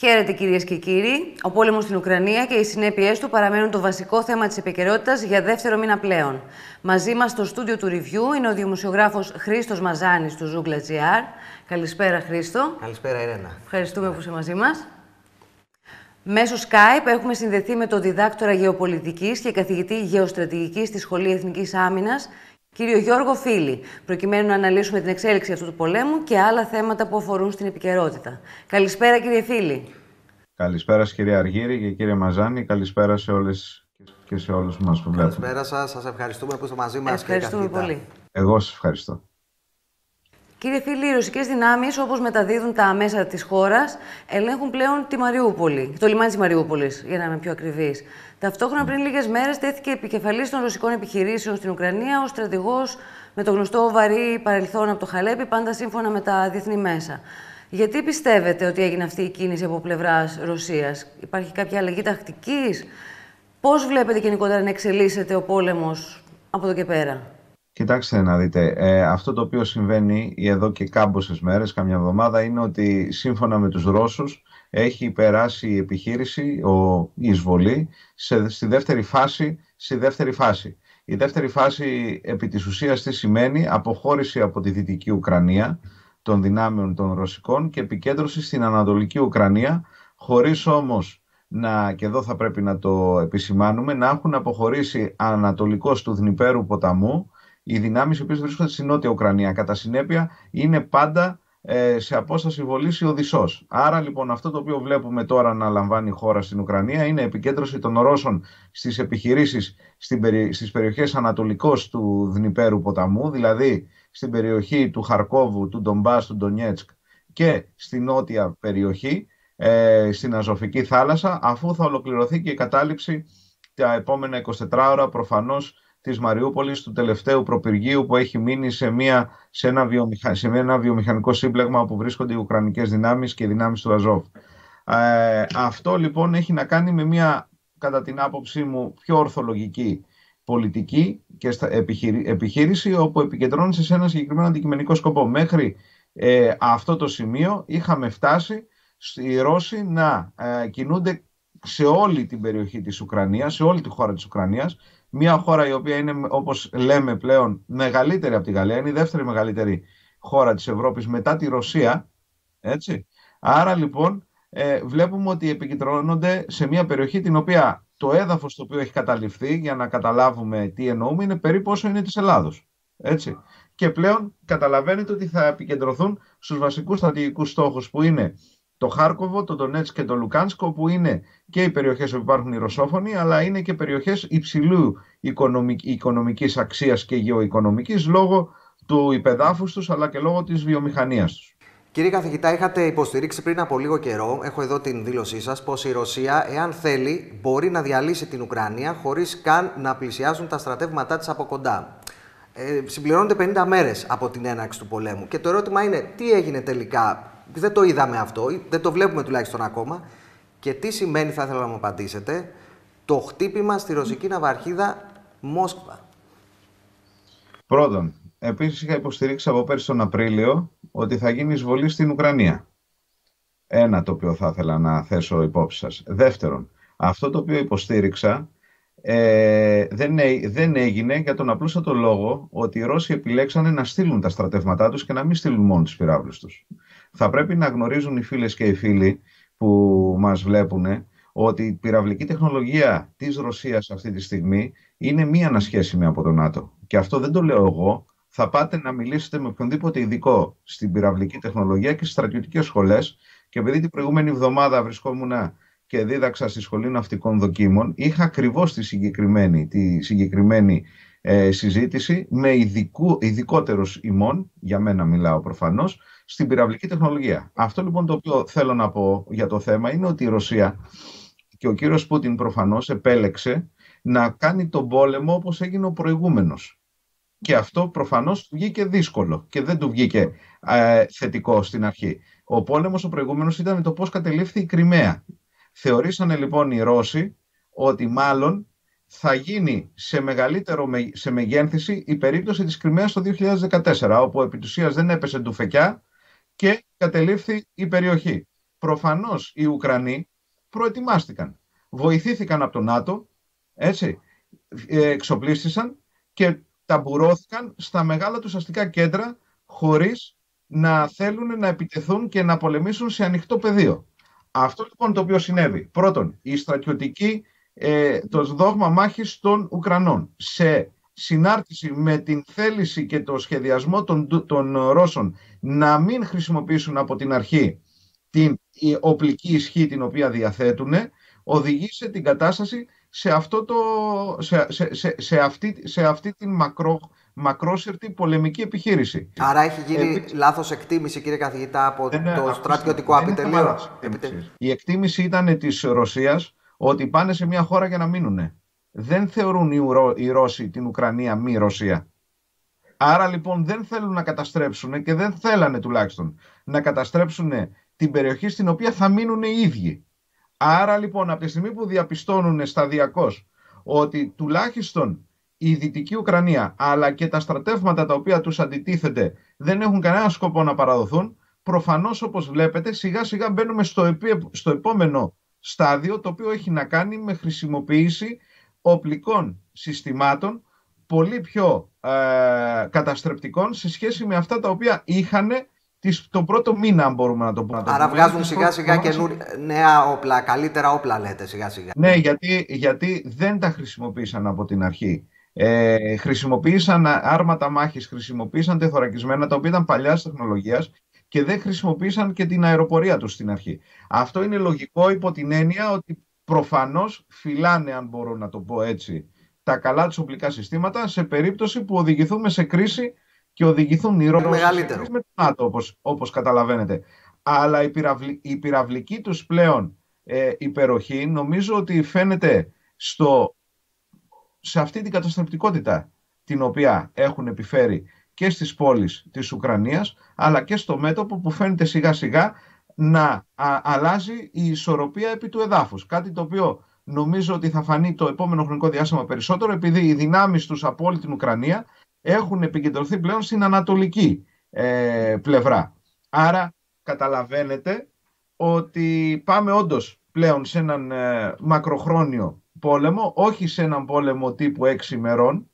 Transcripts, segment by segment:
Χαίρετε κυρίες και κύριοι. Ο πόλεμος στην Ουκρανία και οι συνέπειές του παραμένουν το βασικό θέμα της επικαιρότητας για δεύτερο μήνα πλέον. Μαζί μας στο στούντιο του Review είναι ο δημοσιογράφος Χρήστος Μαζάνης του Zoogla.gr. Καλησπέρα, Χρήστο. Καλησπέρα, Irena. Ευχαριστούμε που είσαι μαζί μας. Μέσω Skype έχουμε συνδεθεί με τον διδάκτορα γεωπολιτικής και καθηγητή γεωστρατηγικής στη Σχολή Εθνικής Άμυνας, κύριο Γιώργο Φίλη, προκειμένου να αναλύσουμε την εξέλιξη αυτού του πολέμου και άλλα θέματα που αφορούν στην επικαιρότητα. Καλησπέρα, κύριε Φίλη. Καλησπέρα, κύριε Αργύρη και κύριε Μαζάνη. Καλησπέρα σε όλες και σε όλους μας που βλέπουν. Καλησπέρα σας. Σας ευχαριστούμε που είστε μαζί μας. Ευχαριστούμε πολύ. Εγώ σας ευχαριστώ. Κύριε Φίλη, οι ρωσικές δυνάμεις, όπως μεταδίδουν τα μέσα της χώρας, ελέγχουν πλέον τη Μαριούπολη, το λιμάνι της Μαριούπολης, για να είμαι πιο ακριβής. Ταυτόχρονα, πριν λίγες μέρες, τέθηκε επικεφαλής των ρωσικών επιχειρήσεων στην Ουκρανία ο στρατηγός με το γνωστό βαρύ παρελθόν από το Χαλέπι, πάντα σύμφωνα με τα διεθνή μέσα. Γιατί πιστεύετε ότι έγινε αυτή η κίνηση από πλευράς Ρωσίας, Υπάρχει κάποια αλλαγή τακτικής, Πώς βλέπετε γενικότερα να εξελίσσεται ο πόλεμος από εδώ και πέρα; Κοιτάξτε να δείτε, ε, αυτό το οποίο συμβαίνει εδώ και κάμποσες μέρες, καμιά εβδομάδα, είναι ότι σύμφωνα με τους Ρώσους έχει περάσει η επιχείρηση, ο, η εισβολή, σε, στη δεύτερη φάση, στη δεύτερη φάση. Η δεύτερη φάση επί της ουσίας τι σημαίνει; Αποχώρηση από τη Δυτική Ουκρανία των δυνάμεων των Ρωσικών και επικέντρωση στην Ανατολική Ουκρανία, χωρίς όμως να, και εδώ θα πρέπει να το επισημάνουμε, να έχουν αποχωρήσει ανατολικός του Δνηπέρου ποταμού, οι δυνάμεις οι οποίες βρίσκονται στη Νότια Ουκρανία. Κατά συνέπεια, είναι πάντα ε, σε απόσταση βολής η Οδυσσός. Άρα λοιπόν αυτό το οποίο βλέπουμε τώρα να λαμβάνει η χώρα στην Ουκρανία είναι επικέντρωση των Ρώσων στις επιχειρήσεις στις περιοχές ανατολικώς του Δνηπέρου ποταμού, δηλαδή στην περιοχή του Χαρκόβου, του Ντομπάς, του Ντονιέτσκ και στη νότια περιοχή, ε, στην Αζωφική θάλασσα, αφού θα ολοκληρωθεί και η κατάληψη τα επόμενα 24 ώρα προφανώς της Μαριούπολης του τελευταίου προπυργίου που έχει μείνει σε, μια, σε, ένα, βιομηχα... σε ένα βιομηχανικό σύμπλεγμα όπου βρίσκονται οι Ουκρανικές δυνάμεις και οι δυνάμεις του Αζόφ. Ε, αυτό λοιπόν έχει να κάνει με μια κατά την άποψή μου πιο ορθολογική πολιτική και επιχείρηση όπου επικεντρώνεται σε ένα συγκεκριμένο αντικειμενικό σκοπό. Μέχρι ε, αυτό το σημείο είχαμε φτάσει στη Ρώση να ε, κινούνται σε όλη την περιοχή της Ουκρανίας, σε όλη τη χώρα της Ουκρανίας μια χώρα η οποία είναι, όπως λέμε πλέον, μεγαλύτερη από τη Γαλλία, είναι η δεύτερη μεγαλύτερη χώρα της Ευρώπης μετά τη Ρωσία, έτσι. Άρα λοιπόν ε, βλέπουμε ότι επικεντρώνονται σε μια περιοχή την οποία το έδαφος το οποίο έχει καταληφθεί, για να καταλάβουμε τι εννοούμε, είναι περίπου όσο είναι της Ελλάδος. Έτσι. Και πλέον καταλαβαίνετε ότι θα επικεντρωθούν στους βασικούς στρατηγικούς στόχους που είναι το Χάρκοβο, το Ντονέτσκ και το Λουκάνσκο, που είναι και οι περιοχές όπου υπάρχουν οι Ρωσόφωνοι, αλλά είναι και περιοχές υψηλού οικονομικής αξίας και γεωοικονομικής λόγω του υπεδάφους τους, αλλά και λόγω της βιομηχανίας τους. Κύριε καθηγητά, είχατε υποστηρίξει πριν από λίγο καιρό, έχω εδώ την δήλωσή σας, πως η Ρωσία, εάν θέλει, μπορεί να διαλύσει την Ουκρανία χωρίς καν να πλησιάσουν τα στρατεύματά της από κοντά. Ε, συμπληρώνονται 50 μέρες από την έναρξη του πολέμου. Και το ερώτημα είναι, τι έγινε τελικά δεν το είδαμε αυτό, δεν το βλέπουμε τουλάχιστον ακόμα. Και τι σημαίνει, θα ήθελα να μου απαντήσετε, το χτύπημα στη ρωσική ναυαρχίδα Μόσκβα. Πρώτον, επίσης είχα υποστηρίξει από πέρσι τον Απρίλιο ότι θα γίνει εισβολή στην Ουκρανία. Ένα το οποίο θα ήθελα να θέσω υπόψη σας. Δεύτερον, αυτό το οποίο υποστήριξα ε, δεν, δεν έγινε για τον απλούστατο λόγο ότι οι Ρώσοι επιλέξανε να στείλουν τα στρατεύματά τους και να μην στείλουν μόνο τις πυράβλους τους θα πρέπει να γνωρίζουν οι φίλες και οι φίλοι που μας βλέπουν ότι η πυραυλική τεχνολογία της Ρωσίας αυτή τη στιγμή είναι μη ανασχέσιμη από το ΝΑΤΟ. Και αυτό δεν το λέω εγώ. Θα πάτε να μιλήσετε με οποιονδήποτε ειδικό στην πυραυλική τεχνολογία και στις στρατιωτικές σχολές και επειδή την προηγούμενη εβδομάδα βρισκόμουν και δίδαξα στη Σχολή Ναυτικών Δοκίμων, είχα ακριβώς τη συγκεκριμένη, τη συγκεκριμένη ε, συζήτηση με ειδικού, ειδικότερους ημών, για μένα μιλάω προφανώς, στην πυραυλική τεχνολογία. Αυτό λοιπόν το οποίο θέλω να πω για το θέμα είναι ότι η Ρωσία και ο κύριος Πούτιν προφανώς επέλεξε να κάνει τον πόλεμο όπως έγινε ο προηγούμενος. Και αυτό προφανώς βγήκε δύσκολο και δεν του βγήκε ε, θετικό στην αρχή. Ο πόλεμος ο προηγούμενος ήταν το πώς κατελήφθη η Κρυμαία. Θεωρήσανε λοιπόν οι Ρώσοι ότι μάλλον θα γίνει σε μεγαλύτερο σε μεγένθηση η περίπτωση της Κρυμαίας το 2014, όπου επί δεν έπεσε του φεκιά και κατελήφθη η περιοχή. προφανώς οι Ουκρανοί προετοιμάστηκαν. Βοηθήθηκαν από το ΝΑΤΟ, έτσι, ε, εξοπλίστησαν και ταμπουρώθηκαν στα μεγάλα τους αστικά κέντρα χωρίς να θέλουν να επιτεθούν και να πολεμήσουν σε ανοιχτό πεδίο. Αυτό λοιπόν το οποίο συνέβη. Πρώτον, η στρατιωτική, ε, το δόγμα μάχης των Ουκρανών σε συνάρτηση με την θέληση και το σχεδιασμό των, των Ρώσων να μην χρησιμοποιήσουν από την αρχή την οπλική ισχύ την οποία διαθέτουν, οδηγήσε την κατάσταση σε, αυτό το, σε, σε, σε, αυτή, σε αυτή την μακρό, μακρόσυρτη πολεμική επιχείρηση. Άρα έχει γίνει Επί... λάθος εκτίμηση, κύριε καθηγητά, από ναι, ναι, το στρατιωτικό επιτελείο. Η εκτίμηση ήταν της Ρωσίας ότι πάνε σε μια χώρα για να μείνουν. Δεν θεωρούν οι, οι Ρώσοι την Ουκρανία μη Ρωσία. Άρα λοιπόν δεν θέλουν να καταστρέψουν και δεν θέλανε τουλάχιστον να καταστρέψουν την περιοχή στην οποία θα μείνουν οι ίδιοι. Άρα λοιπόν από τη στιγμή που διαπιστώνουν σταδιακώς ότι τουλάχιστον η Δυτική Ουκρανία αλλά και τα στρατεύματα τα οποία τους αντιτίθεται δεν έχουν κανένα σκοπό να παραδοθούν, προφανώς όπως βλέπετε σιγά σιγά μπαίνουμε στο, στο επόμενο στάδιο το οποίο έχει να κάνει με χρησιμοποίηση οπλικών συστημάτων πολύ πιο ε, καταστρεπτικών σε σχέση με αυτά τα οποία είχαν το πρώτο μήνα, αν μπορούμε να το πούμε. Άρα βγάζουν σιγά σιγά και νέα όπλα, καλύτερα όπλα λέτε σιγά σιγά. Ναι, γιατί, γιατί δεν τα χρησιμοποίησαν από την αρχή. Ε, χρησιμοποίησαν άρματα μάχης, χρησιμοποίησαν τεθωρακισμένα τα οποία ήταν παλιάς τεχνολογίας και δεν χρησιμοποίησαν και την αεροπορία τους στην αρχή. Αυτό είναι λογικό υπό την έννοια ότι προφανώς φυλάνε, αν μπορώ να το πω έτσι, τα καλά τους οπλικά συστήματα σε περίπτωση που οδηγηθούμε σε κρίση και οδηγηθούν οι Ρώσοι με το ΝΑΤΟ, όπως, όπως καταλαβαίνετε. Αλλά η, πυραυλη, η πυραυλική τους πλέον ε, υπεροχή νομίζω ότι φαίνεται στο, σε αυτή την καταστρεπτικότητα την οποία έχουν επιφέρει και στις πόλεις της Ουκρανίας αλλά και στο μέτωπο που φαίνεται σιγά σιγά να αλλάζει η ισορροπία επί του εδάφους. Κάτι το οποίο νομίζω ότι θα φανεί το επόμενο χρονικό διάστημα περισσότερο επειδή οι δυνάμεις τους από όλη την Ουκρανία έχουν επικεντρωθεί πλέον στην ανατολική ε, πλευρά. Άρα καταλαβαίνετε ότι πάμε όντως πλέον σε έναν ε, μακροχρόνιο πόλεμο, όχι σε έναν πόλεμο τύπου έξι ημερών,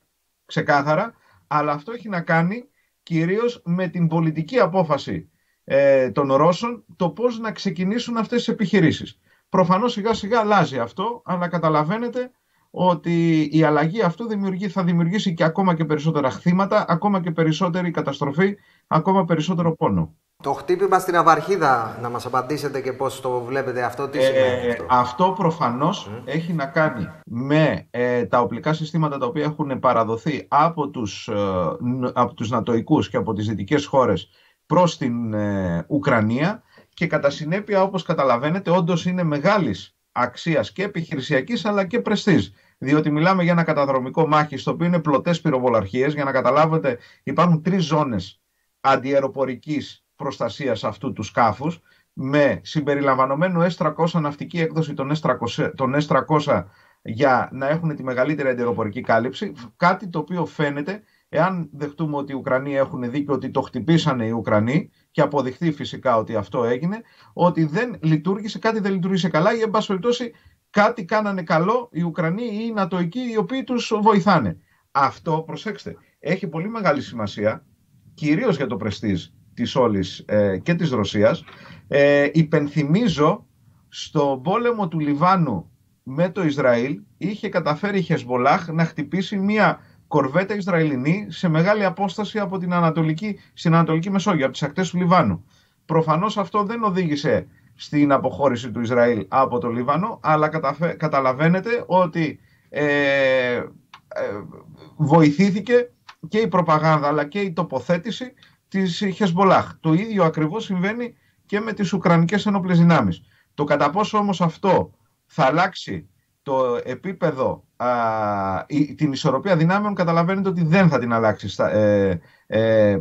ξεκάθαρα, αλλά αυτό έχει να κάνει κυρίως με την πολιτική απόφαση ε, των Ρώσων το πώς να ξεκινήσουν αυτές τις επιχειρήσεις. Προφανώς σιγά σιγά αλλάζει αυτό, αλλά καταλαβαίνετε ότι η αλλαγή αυτού δημιουργεί, θα δημιουργήσει και ακόμα και περισσότερα χθήματα, ακόμα και περισσότερη καταστροφή, ακόμα περισσότερο πόνο. Το χτύπημα στην Αβαρχίδα, να μας απαντήσετε και πώς το βλέπετε αυτό, τι σημαίνει ε, αυτό; Αυτό προφανώς έχει να κάνει με ε, τα οπλικά συστήματα τα οποία έχουν παραδοθεί από τους, ε, από τους νατοικούς και από τις δυτικές χώρες προς την ε, Ουκρανία και κατά συνέπεια όπως καταλαβαίνετε όντως είναι μεγάλης αξίας και επιχειρησιακής αλλά και πρεστής διότι μιλάμε για ένα καταδρομικό μάχη στο οποίο είναι πλωτές πυροβολαρχίες. Για να καταλάβετε, υπάρχουν τρεις ζώνες αντιεροπορική προστασίας αυτού του σκάφους, με συμπεριλαμβανομένου S300 ναυτική έκδοση των S300, των S300 για να έχουν τη μεγαλύτερη αντιεροπορική κάλυψη. Κάτι το οποίο φαίνεται, εάν δεχτούμε ότι οι Ουκρανοί έχουν δίκιο ότι το χτυπήσανε οι Ουκρανοί και αποδειχθεί φυσικά ότι αυτό έγινε, ότι δεν λειτουργήσε, κάτι δεν λειτουργήσε καλά ή εν πάση περιπτώσει κάτι κάνανε καλό οι Ουκρανοί ή οι Νατοικοί οι οποίοι τους βοηθάνε. Αυτό, προσέξτε, έχει πολύ μεγάλη σημασία, κυρίως για το πρεστίζ της όλης ε, και της Ρωσίας. Ε, υπενθυμίζω, στο πόλεμο του Λιβάνου με το Ισραήλ είχε καταφέρει η Χεσμολάχ να χτυπήσει μια κορβέτα Ισραηλινή σε μεγάλη απόσταση από την Ανατολική, στην Ανατολική Μεσόγειο, από τις ακτές του Λιβάνου. Προφανώς αυτό δεν οδήγησε στην αποχώρηση του Ισραήλ από το Λίβανο, αλλά καταλαβαίνετε ότι ε, ε, βοηθήθηκε και η προπαγάνδα αλλά και η τοποθέτηση της Χεσμολάχ. Το ίδιο ακριβώς συμβαίνει και με τις Ουκρανικές ενόπλες δυνάμεις. Το κατά πόσο όμως αυτό θα αλλάξει το επίπεδο, α, η, την ισορροπία δυνάμεων, καταλαβαίνετε ότι δεν θα την αλλάξει στα, ε, ε,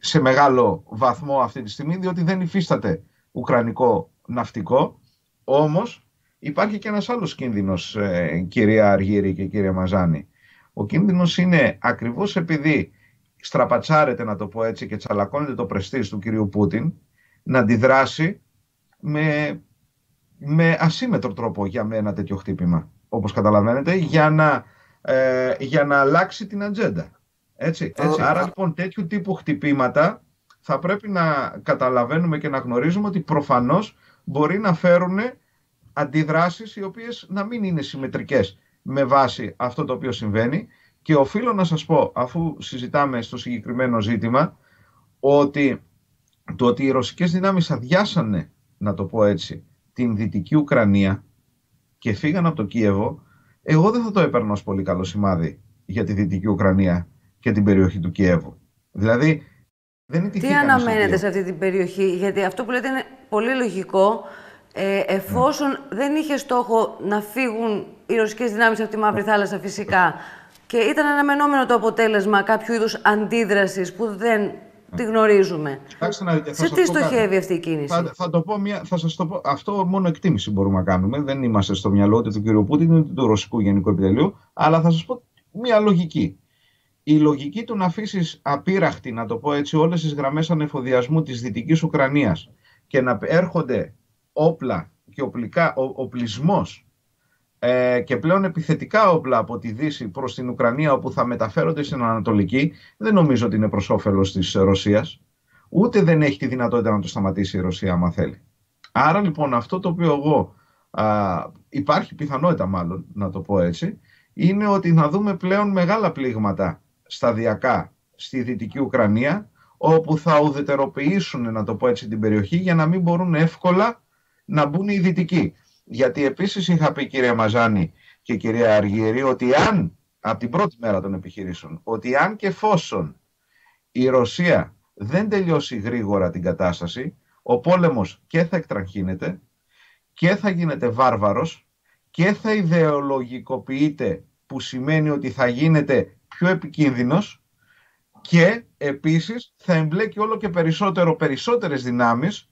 σε μεγάλο βαθμό αυτή τη στιγμή, διότι δεν υφίσταται ουκρανικό ναυτικό. Όμως υπάρχει και ένας άλλος κίνδυνος, ε, κυρία Αργύρη και κύριε Μαζάνη. Ο κίνδυνος είναι ακριβώς επειδή στραπατσάρεται, να το πω έτσι, και τσαλακώνεται το πρεστής του κυρίου Πούτιν, να αντιδράσει με, με ασύμετρο τρόπο για με ένα τέτοιο χτύπημα, όπως καταλαβαίνετε, για να, ε, για να αλλάξει την ατζέντα. Έτσι, έτσι. Άρα λοιπόν τέτοιου τύπου χτυπήματα θα πρέπει να καταλαβαίνουμε και να γνωρίζουμε ότι προφανώς μπορεί να φέρουν αντιδράσεις οι οποίες να μην είναι συμμετρικές με βάση αυτό το οποίο συμβαίνει και οφείλω να σας πω, αφού συζητάμε στο συγκεκριμένο ζήτημα, ότι το ότι οι ρωσικές δυνάμεις αδειάσανε, να το πω έτσι, την Δυτική Ουκρανία και φύγαν από το Κίεβο, εγώ δεν θα το έπαιρνα ως πολύ καλό σημάδι για τη Δυτική Ουκρανία και την περιοχή του Κιέβου. Δηλαδή, δεν είναι Τι αναμένετε σε αυτή την περιοχή, γιατί αυτό που λέτε είναι πολύ λογικό, ε, εφόσον ναι. δεν είχε στόχο να φύγουν οι ρωσικές δυνάμεις από τη Μαύρη Θάλασσα φυσικά και ήταν αναμενόμενο το αποτέλεσμα κάποιου είδους αντίδρασης που δεν τη γνωρίζουμε. να Σε τι στοχεύει αυτή η κίνηση; Θα, θα, το πω μια, θα σας το πω, αυτό μόνο εκτίμηση μπορούμε να κάνουμε. Δεν είμαστε στο μυαλό ούτε του κ. Πούτιν ούτε του Ρωσικού Γενικού Επιτελείου, αλλά θα σας πω μια λογική. Η λογική του να αφήσεις απείραχτη, να το πω έτσι, όλες τις γραμμές ανεφοδιασμού της Δυτικής Ουκρανίας και να έρχονται όπλα και οπλικά, ο, οπλισμός ε, και πλέον επιθετικά όπλα από τη Δύση προς την Ουκρανία όπου θα μεταφέρονται στην Ανατολική δεν νομίζω ότι είναι προς όφελος της Ρωσίας ούτε δεν έχει τη δυνατότητα να το σταματήσει η Ρωσία άμα θέλει. Άρα λοιπόν αυτό το οποίο εγώ α, υπάρχει πιθανότητα μάλλον να το πω έτσι είναι ότι να δούμε πλέον μεγάλα πλήγματα σταδιακά στη Δυτική Ουκρανία όπου θα ουδετεροποιήσουν να το πω έτσι την περιοχή για να μην μπορούν εύκολα να μπουν οι Δυτικοί. Γιατί επίσης είχα πει κυρία Μαζάνη και κυρία Αργύρη ότι αν, από την πρώτη μέρα των επιχειρήσεων, ότι αν και εφόσον η Ρωσία δεν τελειώσει γρήγορα την κατάσταση, ο πόλεμος και θα εκτραχύνεται και θα γίνεται βάρβαρος και θα ιδεολογικοποιείται που σημαίνει ότι θα γίνεται πιο επικίνδυνος και επίσης θα εμπλέκει όλο και περισσότερο περισσότερες δυνάμεις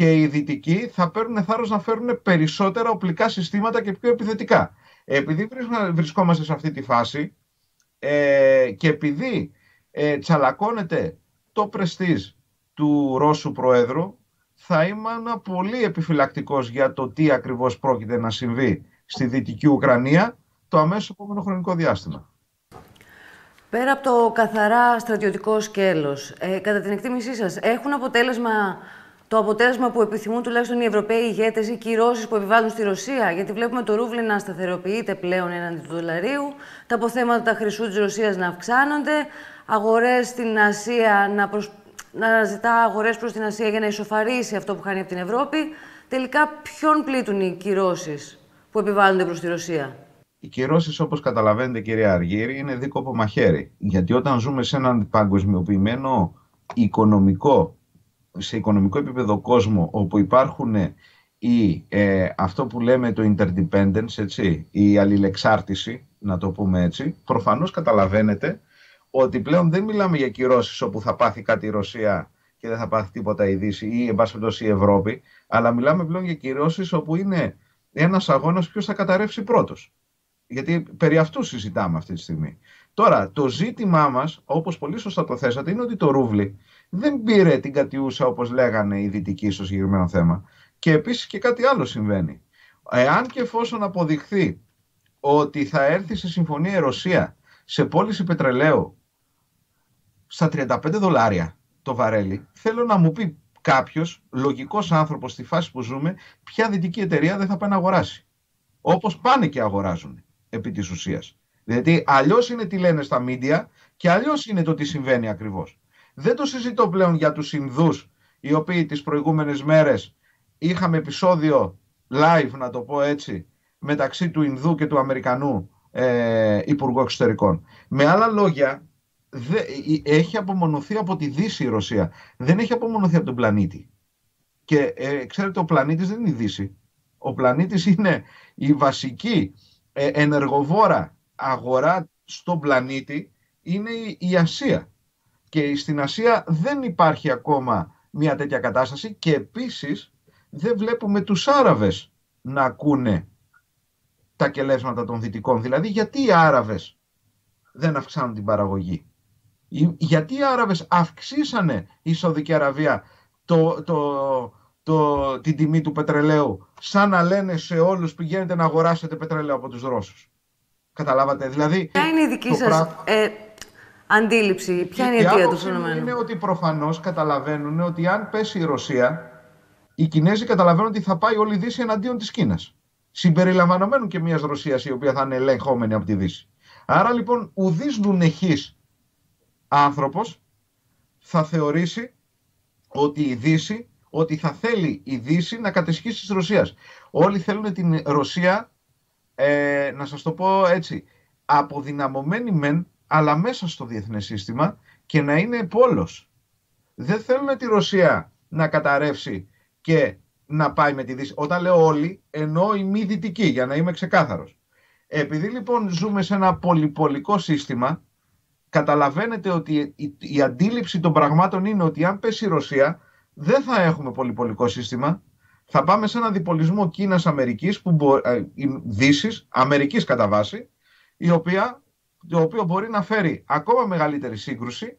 και οι δυτικοί θα παίρνουν θάρρος να φέρουν περισσότερα οπλικά συστήματα και πιο επιθετικά. Επειδή βρισκόμαστε σε αυτή τη φάση ε, και επειδή ε, τσαλακώνεται το πρεστίζ του Ρώσου Προέδρου, θα ήμουν πολύ επιφυλακτικός για το τι ακριβώς πρόκειται να συμβεί στη Δυτική Ουκρανία το αμέσως επόμενο χρονικό διάστημα. Πέρα από το καθαρά στρατιωτικό σκέλος, ε, κατά την εκτίμησή σας, έχουν αποτέλεσμα το αποτέλεσμα που επιθυμούν τουλάχιστον οι Ευρωπαίοι ηγέτες ή κυρώσεις που επιβάλλουν στη Ρωσία. Γιατί βλέπουμε το ρούβλι να σταθεροποιείται πλέον έναντι του δολαρίου, τα αποθέματα χρυσού της Ρωσίας να αυξάνονται, αγορές στην Ασία να, προσ... να ζητά αγορές προς την Ασία για να ισοφαρίσει αυτό που χάνει από την Ευρώπη. Τελικά, ποιον πλήττουν οι κυρώσεις που επιβάλλονται προς τη Ρωσία; Οι κυρώσεις, όπως καταλαβαίνετε, κυρία Αργύρη, είναι δίκοπο μαχαίρι. Γιατί όταν ζούμε σε έναν παγκοσμιοποιημένο οικονομικό σε οικονομικό επίπεδο κόσμο όπου υπάρχουν η, ε, αυτό που λέμε το interdependence, έτσι, η αλληλεξάρτηση, να το πούμε έτσι, προφανώς καταλαβαίνετε ότι πλέον δεν μιλάμε για κυρώσεις όπου θα πάθει κάτι η Ρωσία και δεν θα πάθει τίποτα η Δύση ή εν πάση η Ευρώπη, αλλά μιλάμε πλέον για κυρώσεις όπου είναι ένας αγώνας ποιος θα καταρρεύσει πρώτος. Γιατί περί αυτού συζητάμε αυτή τη στιγμή. Τώρα, το ζήτημά μας, όπως πολύ σωστά το θέσατε, είναι ότι το ρούβλι δεν πήρε την κατιούσα όπως λέγανε οι δυτικοί στο συγκεκριμένο θέμα. Και επίσης και κάτι άλλο συμβαίνει. Εάν και εφόσον αποδειχθεί ότι θα έρθει σε συμφωνία η Ρωσία σε πώληση πετρελαίου στα 35 δολάρια το βαρέλι, θέλω να μου πει κάποιος λογικός άνθρωπος στη φάση που ζούμε, ποια δυτική εταιρεία δεν θα πάει να αγοράσει. Όπως πάνε και αγοράζουν επί της ουσίας. Δηλαδή, αλλιώς είναι τι λένε στα μίντια και αλλιώς είναι το τι συμβαίνει ακριβώς. Δεν το συζητώ πλέον για τους Ινδούς, οι οποίοι τις προηγούμενες μέρες είχαμε επεισόδιο live, να το πω έτσι, μεταξύ του Ινδού και του Αμερικανού ε, Υπουργού Εξωτερικών. Με άλλα λόγια, δε, έχει απομονωθεί από τη Δύση η Ρωσία. Δεν έχει απομονωθεί από τον πλανήτη. Και ε, ξέρετε, ο πλανήτης δεν είναι η Δύση. Ο πλανήτης είναι η βασική ε, ενεργοβόρα αγορά στον πλανήτη, είναι η Ασία. Και στην Ασία δεν υπάρχει ακόμα μια τέτοια κατάσταση και επίσης δεν βλέπουμε τους Άραβες να ακούνε τα κελέσματα των Δυτικών. Δηλαδή γιατί οι Άραβες δεν αυξάνουν την παραγωγή; Γιατί οι Άραβες αυξήσανε η Σαουδική Αραβία το, το, το, την τιμή του πετρελαίου, σαν να λένε σε όλους πηγαίνετε να αγοράσετε πετρέλαιο από τους Ρώσους. Καταλάβατε, δηλαδή... Ποια είναι η δική σας ε, αντίληψη, ποια είναι η αιτία του φαινομένου; Είναι ότι προφανώς καταλαβαίνουν ότι αν πέσει η Ρωσία, οι Κινέζοι καταλαβαίνουν ότι θα πάει όλη η Δύση εναντίον της Κίνας. Συμπεριλαμβανομένου και μιας Ρωσίας η οποία θα είναι ελεγχόμενη από τη Δύση. Άρα λοιπόν ουδής νουνεχής άνθρωπος θα θεωρήσει ότι η Δύση, ότι θα θέλει η Δύση να κατεσχίσει της Ρωσίας. Όλοι θέλουν την Ρωσία, ε, να σας το πω έτσι, αποδυναμωμένη μεν, αλλά μέσα στο διεθνές σύστημα και να είναι πόλος. Δεν θέλουν τη Ρωσία να καταρρεύσει και να πάει με τη Δύση. Όταν λέω όλοι, εννοώ η μη δυτική, για να είμαι ξεκάθαρος. Επειδή λοιπόν ζούμε σε ένα πολυπολικό σύστημα, καταλαβαίνετε ότι η, αντίληψη των πραγμάτων είναι ότι αν πέσει η Ρωσία δεν θα έχουμε πολυπολικό σύστημα. Θα πάμε σε ένα διπολισμό Κίνας-Αμερικής, που ε, Δύσης, Αμερικής κατά βάση, η οποία, το οποίο μπορεί να φέρει ακόμα μεγαλύτερη σύγκρουση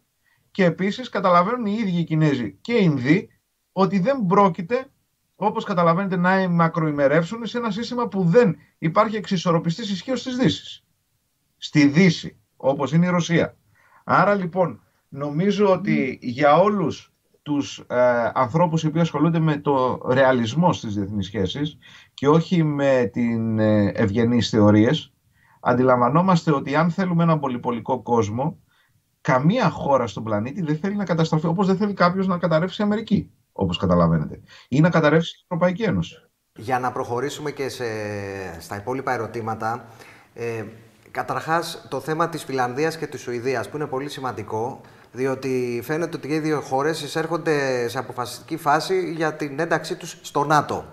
και επίσης καταλαβαίνουν οι ίδιοι οι Κινέζοι και οι Ινδοί ότι δεν πρόκειται, όπως καταλαβαίνετε, να μακροημερεύσουν σε ένα σύστημα που δεν υπάρχει εξισορροπιστής ισχύως της Δύσης. Στη Δύση, όπως είναι η Ρωσία. Άρα λοιπόν νομίζω ότι για όλους τους ε, ανθρώπους οι οποίοι ασχολούνται με το ρεαλισμό στις διεθνείς σχέσεις και όχι με την ε, ευγενείς θεωρίες, αντιλαμβανόμαστε ότι αν θέλουμε έναν πολυπολικό κόσμο, καμία χώρα στον πλανήτη δεν θέλει να καταστραφεί, όπως δεν θέλει κάποιος να καταρρεύσει η Αμερική, όπως καταλαβαίνετε, ή να καταρρεύσει η Ευρωπαϊκή Ένωση. Για να προχωρήσουμε και σε, στα υπόλοιπα ερωτήματα, ε, Καταρχάς, το θέμα της Φιλανδίας και της Σουηδίας, που είναι πολύ σημαντικό, διότι φαίνεται ότι οι δύο χώρες εισέρχονται σε αποφασιστική φάση για την ένταξή τους στο ΝΑΤΟ.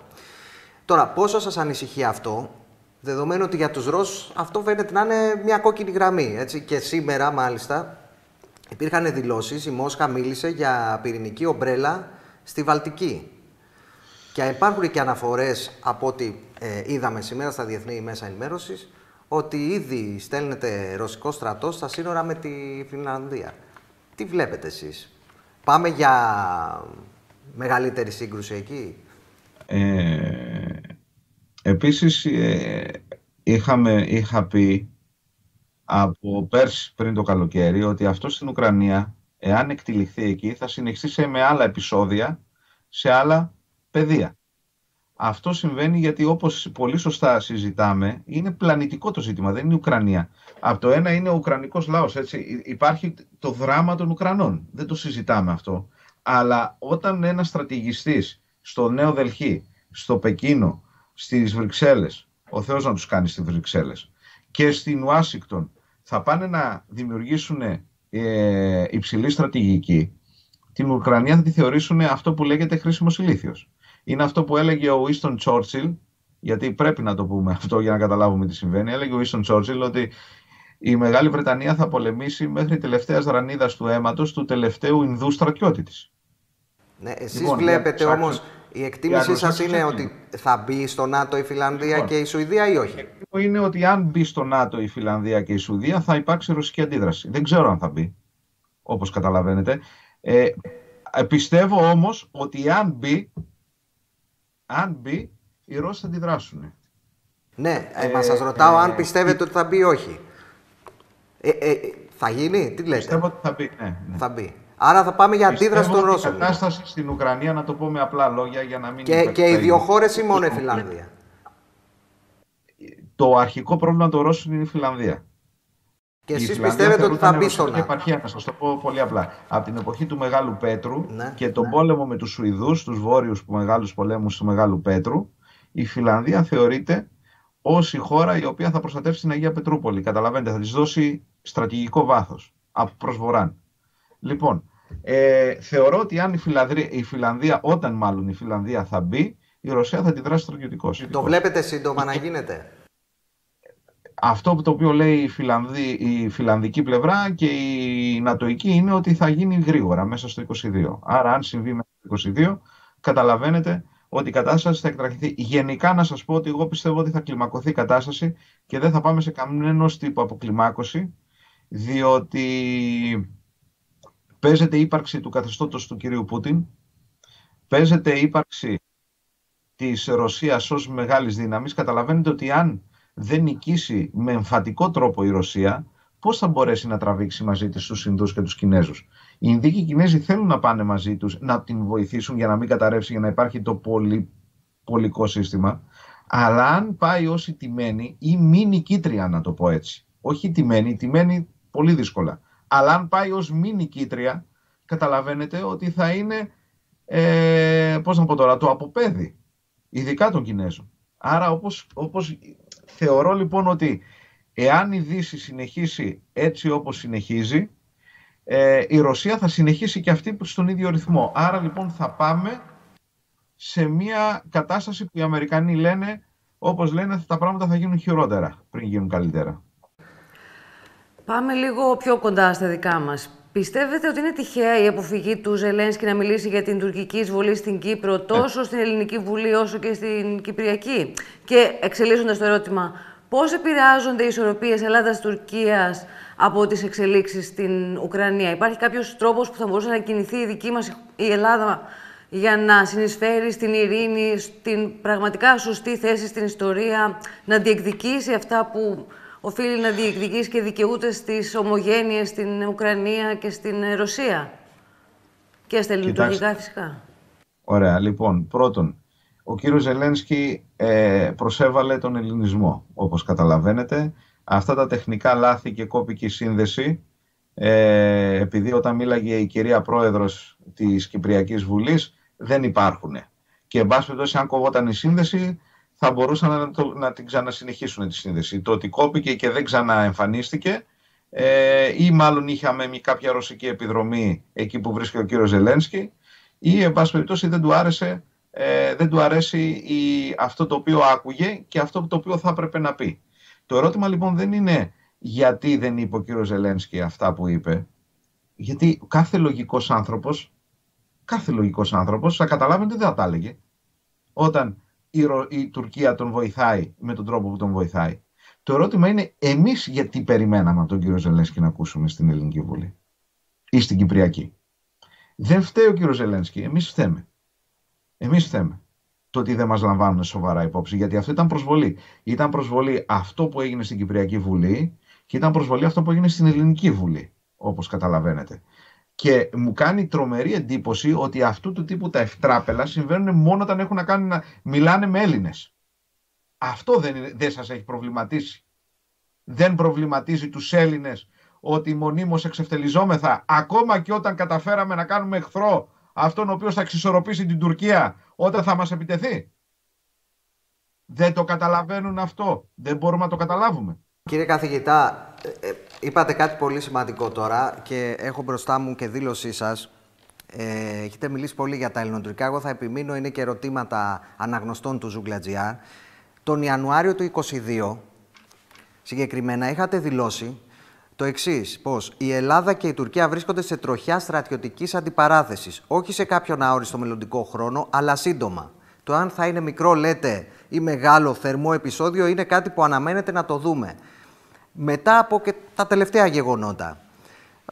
Τώρα, πόσο σας ανησυχεί αυτό, δεδομένου ότι για τους Ρώσους αυτό φαίνεται να είναι μια κόκκινη γραμμή. Έτσι. Και σήμερα, μάλιστα, υπήρχαν δηλώσεις, η Μόσχα μίλησε για πυρηνική ομπρέλα στη Βαλτική. Και υπάρχουν και αναφορές από ό,τι ε, είδαμε σήμερα στα διεθνή μέσα ενημέρωσης, ότι ήδη στέλνεται ρωσικό στρατός στα σύνορα με τη Φινλανδία. Τι βλέπετε εσείς; Πάμε για μεγαλύτερη σύγκρουση εκεί; Ε, επίσης, ε, είχαμε, είχα πει από πέρσι πριν το καλοκαίρι ότι αυτό στην Ουκρανία, εάν εκτυλιχθεί εκεί, θα συνεχίσει με άλλα επεισόδια σε άλλα πεδία. Αυτό συμβαίνει γιατί όπως πολύ σωστά συζητάμε, είναι πλανητικό το ζήτημα, δεν είναι η Ουκρανία. Από το ένα είναι ο Ουκρανικός λαός, έτσι. Υπάρχει το δράμα των Ουκρανών, δεν το συζητάμε αυτό. Αλλά όταν ένας στρατηγιστής στο Νέο Δελχή, στο Πεκίνο, στις Βρυξέλλες, ο Θεός να τους κάνει στις Βρυξέλλες, και στην Ουάσιγκτον θα πάνε να δημιουργήσουν ε, υψηλή στρατηγική, την Ουκρανία θα τη θεωρήσουν αυτό που λέγεται χρήσιμος ηλίθιος. Είναι αυτό που έλεγε ο Winston Churchill, γιατί πρέπει να το πούμε αυτό για να καταλάβουμε τι συμβαίνει. Έλεγε ο Winston Churchill ότι η Μεγάλη Βρετανία θα πολεμήσει μέχρι τελευταίας δρανίδας του αίματος του τελευταίου Ινδού στρατιώτη τη. Ναι, εσείς λοιπόν, βλέπετε όμως, η εκτίμησή σας είναι ότι θα μπει στο ΝΑΤΟ η Φιλανδία λοιπόν, και η Σουηδία ή όχι; Είναι ότι αν μπει στο ΝΑΤΟ η Φιλανδία και η Σουηδία θα υπάρξει ρωσική αντίδραση. Δεν ξέρω αν θα μπει, όπως καταλαβαίνετε. Ε, πιστεύω όμως ότι αν μπει αν μπει, οι Ρώσοι θα αντιδράσουν. Ναι, ε, μα σας ρωτάω αν ε, πιστεύετε ότι θα μπει ή όχι. Ε, ε, θα γίνει, τι λέτε; Πιστεύω ότι θα μπει, ναι. ναι. Θα μπει. Άρα θα πάμε για αντίδραση των Ρώσων. Η κατάσταση στην Ουκρανία, να το πω με απλά λόγια για να μην. Και, και οι δύο χώρες ή μόνο η Φιλανδία; Το αρχικό πρόβλημα των Ρώσων είναι η Φιλανδία. Και εσείς πιστεύετε ότι θα μπει στον επαρχία, να σας το πω πολύ απλά. Από την εποχή του Μεγάλου Πέτρου ναι, και τον ναι. πόλεμο με τους Σουηδούς, τους βόρειους μεγάλους πολέμους του Μεγάλου Πέτρου, η Φιλανδία θεωρείται ως η χώρα η οποία θα προστατεύσει την Αγία Πετρούπολη. Καταλαβαίνετε, θα της δώσει στρατηγικό βάθος από προς βορράν. Λοιπόν, ε, θεωρώ ότι αν η Φιλανδία, η Φιλανδία, όταν μάλλον η Φιλανδία θα μπει, η Ρωσία θα αντιδράσει στρατιωτικώ. Το βλέπετε σύντομα να γίνεται; Αυτό το οποίο λέει η, Φιλανδή, η φιλανδική πλευρά και η νατοική είναι ότι θα γίνει γρήγορα μέσα στο 22. Άρα αν συμβεί μέσα στο 22 καταλαβαίνετε ότι η κατάσταση θα εκτραχυθεί. Γενικά να σας πω ότι εγώ πιστεύω ότι θα κλιμακωθεί η κατάσταση και δεν θα πάμε σε κανένας τύπο αποκλιμάκωση διότι παίζεται η ύπαρξη του καθεστώτος του κυρίου Πούτιν παίζεται η ύπαρξη της Ρωσίας ως μεγάλης δύναμης, καταλαβαίνετε ότι αν δεν νικήσει με εμφατικό τρόπο η Ρωσία, πώς θα μπορέσει να τραβήξει μαζί της τους Ινδούς και τους Κινέζους; Οι Ινδοί και οι Κινέζοι θέλουν να πάνε μαζί τους, να την βοηθήσουν για να μην καταρρεύσει, για να υπάρχει το πολυ, πολικό σύστημα. Αλλά αν πάει ως η τιμένη ή μη νικήτρια, να το πω έτσι. Όχι η τιμένη, η τιμένη πολύ δύσκολα. Αλλά αν πάει ως μη νικήτρια, καταλαβαίνετε ότι θα είναι, ε, πώς να πω τώρα, το αποπέδι, ειδικά των Κινέζων. Άρα όπως, όπως θεωρώ λοιπόν ότι εάν η Δύση συνεχίσει έτσι όπως συνεχίζει, ε, η Ρωσία θα συνεχίσει και αυτή στον ίδιο ρυθμό. Άρα λοιπόν θα πάμε σε μια κατάσταση που οι Αμερικανοί λένε, όπως λένε, τα πράγματα θα γίνουν χειρότερα πριν γίνουν καλύτερα. Πάμε λίγο πιο κοντά στα δικά μας. Πιστεύετε ότι είναι τυχαία η αποφυγή του Ζελένσκι να μιλήσει για την τουρκική εισβολή στην Κύπρο τόσο στην Ελληνική Βουλή όσο και στην Κυπριακή; Και εξελίσσοντας το ερώτημα, πώς επηρεάζονται οι ισορροπίες Ελλάδας-Τουρκίας από τις εξελίξεις στην Ουκρανία; Υπάρχει κάποιος τρόπος που θα μπορούσε να κινηθεί η δική μας η Ελλάδα για να συνεισφέρει στην ειρήνη, στην πραγματικά σωστή θέση στην ιστορία, να διεκδικήσει αυτά που οφείλει να διεκδικήσει και δικαιούται στις ομογένειες στην Ουκρανία και στην Ρωσία. Και στα ελληνικά φυσικά. Ωραία. Λοιπόν, πρώτον, ο κύριος Ζελένσκι ε, προσέβαλε τον ελληνισμό, όπως καταλαβαίνετε. Αυτά τα τεχνικά λάθη και κόπηκε η σύνδεση, ε, επειδή όταν μίλαγε η κυρία Πρόεδρος της Κυπριακής Βουλής, δεν υπάρχουν. Και εν πάση περιπτώσει, αν κοβόταν η σύνδεση, θα μπορούσαν να, το, να την ξανασυνεχίσουν τη σύνδεση. Το ότι κόπηκε και δεν ξαναεμφανίστηκε, ε, ή μάλλον είχαμε μια κάποια ρωσική επιδρομή εκεί που βρίσκεται ο κύριος Ζελένσκι, ή εν πάση περιπτώσει δεν του άρεσε, ε, δεν του αρέσει η, αυτό το οποίο άκουγε και αυτό το οποίο θα έπρεπε να πει. Το ερώτημα λοιπόν δεν είναι γιατί δεν είπε ο κύριος Ζελένσκι αυτά που είπε, γιατί κάθε λογικός άνθρωπος κάθε λογικός άνθρωπος θα καταλάβει ότι δεν θα τα έλεγε. Όταν η, η Τουρκία τον βοηθάει με τον τρόπο που τον βοηθάει. Το ερώτημα είναι εμείς γιατί περιμέναμε τον κύριο Ζελένσκι να ακούσουμε στην Ελληνική Βουλή ή στην Κυπριακή; Δεν φταίει ο κύριος Ζελένσκι, εμείς φταίμε. Εμείς φταίμε το ότι δεν μας λαμβάνουν σοβαρά υπόψη. Γιατί αυτό ήταν προσβολή. Ήταν προσβολή αυτό που έγινε στην Κυπριακή Βουλή και ήταν προσβολή αυτό που έγινε στην Ελληνική Βουλή, όπως καταλαβαίνετε. Και μου κάνει τρομερή εντύπωση ότι αυτού του τύπου τα ευτράπελα συμβαίνουν μόνο όταν έχουν να κάνουν να μιλάνε με Έλληνες. Αυτό δεν, είναι, δεν σας έχει προβληματίσει. Δεν προβληματίζει τους Έλληνες ότι μονίμως εξευτελιζόμεθα ακόμα και όταν καταφέραμε να κάνουμε εχθρό αυτόν ο οποίος θα εξισορροπήσει την Τουρκία όταν θα μας επιτεθεί. Δεν το καταλαβαίνουν αυτό. Δεν μπορούμε να το καταλάβουμε. Κύριε καθηγητά, ε, ε, είπατε κάτι πολύ σημαντικό τώρα και έχω μπροστά μου και δήλωσή σας. Ε, έχετε μιλήσει πολύ για τα ελληνοτουρκικά. Εγώ θα επιμείνω, είναι και ερωτήματα αναγνωστών του Ζουγκλατζιά. Τον Ιανουάριο του 2022, συγκεκριμένα, είχατε δηλώσει το εξής: Πως η Ελλάδα και η Τουρκία βρίσκονται σε τροχιά στρατιωτικής αντιπαράθεσης. Όχι σε κάποιον αόριστο μελλοντικό χρόνο, αλλά σύντομα. Το αν θα είναι μικρό, λέτε, ή μεγάλο θερμό επεισόδιο είναι κάτι που αναμένεται να το δούμε μετά από και τα τελευταία γεγονότα,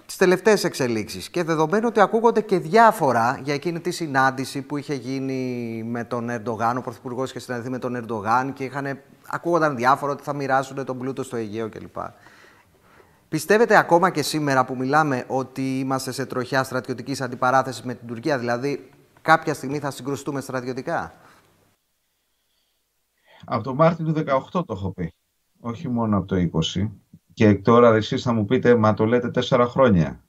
τις τελευταίες εξελίξεις και δεδομένου ότι ακούγονται και διάφορα για εκείνη τη συνάντηση που είχε γίνει με τον Ερντογάν, ο Πρωθυπουργός είχε συναντηθεί με τον Ερντογάν και είχαν, ακούγονταν διάφορα ότι θα μοιράσουν τον πλούτο στο Αιγαίο κλπ. Πιστεύετε ακόμα και σήμερα που μιλάμε ότι είμαστε σε τροχιά στρατιωτικής αντιπαράθεσης με την Τουρκία, δηλαδή κάποια στιγμή θα συγκρουστούμε στρατιωτικά; Από το Μάρτιο του 2018 το έχω πει όχι μόνο από το 20. Και τώρα εσείς θα μου πείτε, μα το λέτε τέσσερα χρόνια.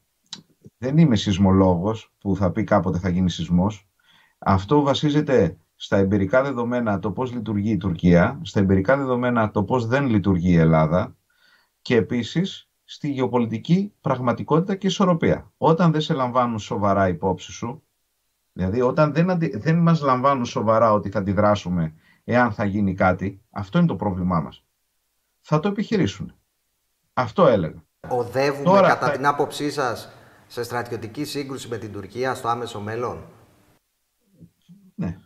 Δεν είμαι σεισμολόγος που θα πει κάποτε θα γίνει σεισμός. Αυτό βασίζεται στα εμπειρικά δεδομένα το πώς λειτουργεί η Τουρκία, στα εμπειρικά δεδομένα το πώς δεν λειτουργεί η Ελλάδα και επίσης στη γεωπολιτική πραγματικότητα και ισορροπία. Όταν δεν σε λαμβάνουν σοβαρά υπόψη σου, δηλαδή όταν δεν, αντι... δεν μας λαμβάνουν σοβαρά ότι θα αντιδράσουμε εάν θα γίνει κάτι, αυτό είναι το πρόβλημά μας θα το επιχειρήσουν. Αυτό έλεγα. Οδεύουμε Τώρα, κατά την άποψή σας σε στρατιωτική σύγκρουση με την Τουρκία στο άμεσο μέλλον; Ναι,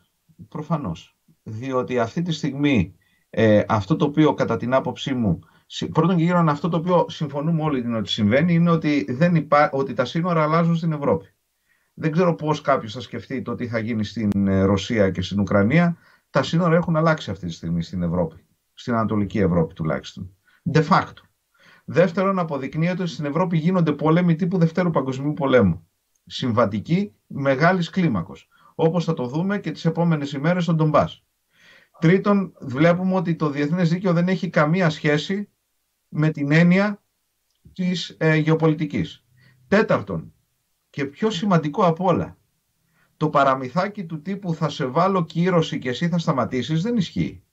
προφανώς. Διότι αυτή τη στιγμή ε, αυτό το οποίο κατά την άποψή μου Πρώτον και γύρω αυτό το οποίο συμφωνούμε όλοι ότι συμβαίνει είναι ότι, δεν υπά... ότι τα σύνορα αλλάζουν στην Ευρώπη. Δεν ξέρω πώς κάποιος θα σκεφτεί το τι θα γίνει στην ε, Ρωσία και στην Ουκρανία. Τα σύνορα έχουν αλλάξει αυτή τη στιγμή στην Ευρώπη, στην Ανατολική Ευρώπη τουλάχιστον. De facto. Δεύτερον, αποδεικνύεται ότι στην Ευρώπη γίνονται πόλεμοι τύπου Δευτέρου Παγκοσμίου Πολέμου. Συμβατικοί μεγάλης κλίμακος. Όπως θα το δούμε και τις επόμενες ημέρες στον Ντομπάς. Τρίτον, βλέπουμε ότι το διεθνές δίκαιο δεν έχει καμία σχέση με την έννοια της ε, γεωπολιτικής. Τέταρτον, και πιο σημαντικό απ' όλα, το παραμυθάκι του τύπου θα σε βάλω κύρωση και εσύ θα σταματήσεις δεν ισχύει.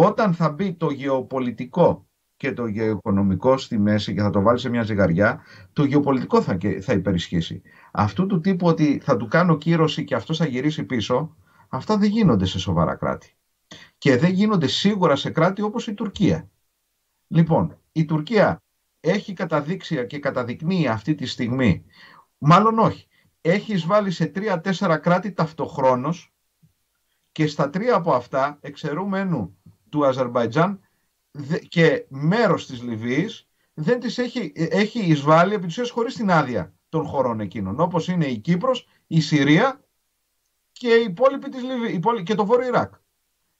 Όταν θα μπει το γεωπολιτικό και το γεωοικονομικό στη μέση και θα το βάλει σε μια ζυγαριά, το γεωπολιτικό θα, θα υπερισχύσει. Αυτού του τύπου ότι θα του κάνω κύρωση και αυτός θα γυρίσει πίσω, αυτά δεν γίνονται σε σοβαρά κράτη. Και δεν γίνονται σίγουρα σε κράτη όπως η Τουρκία. Λοιπόν, η Τουρκία έχει καταδείξει και καταδεικνύει αυτή τη στιγμή, μάλλον όχι, έχει εισβάλει σε τρία-τέσσερα κράτη ταυτοχρόνως και στα τρία από αυτά, εξαιρούμενου του Αζερβαϊτζάν και μέρος της Λιβύης, δεν τις έχει, έχει εισβάλει επί της χωρίς την άδεια των χωρών εκείνων, όπως είναι η Κύπρος, η Συρία και η υπόλοιπη της Λιβύης, και το Βόρειο Ιράκ.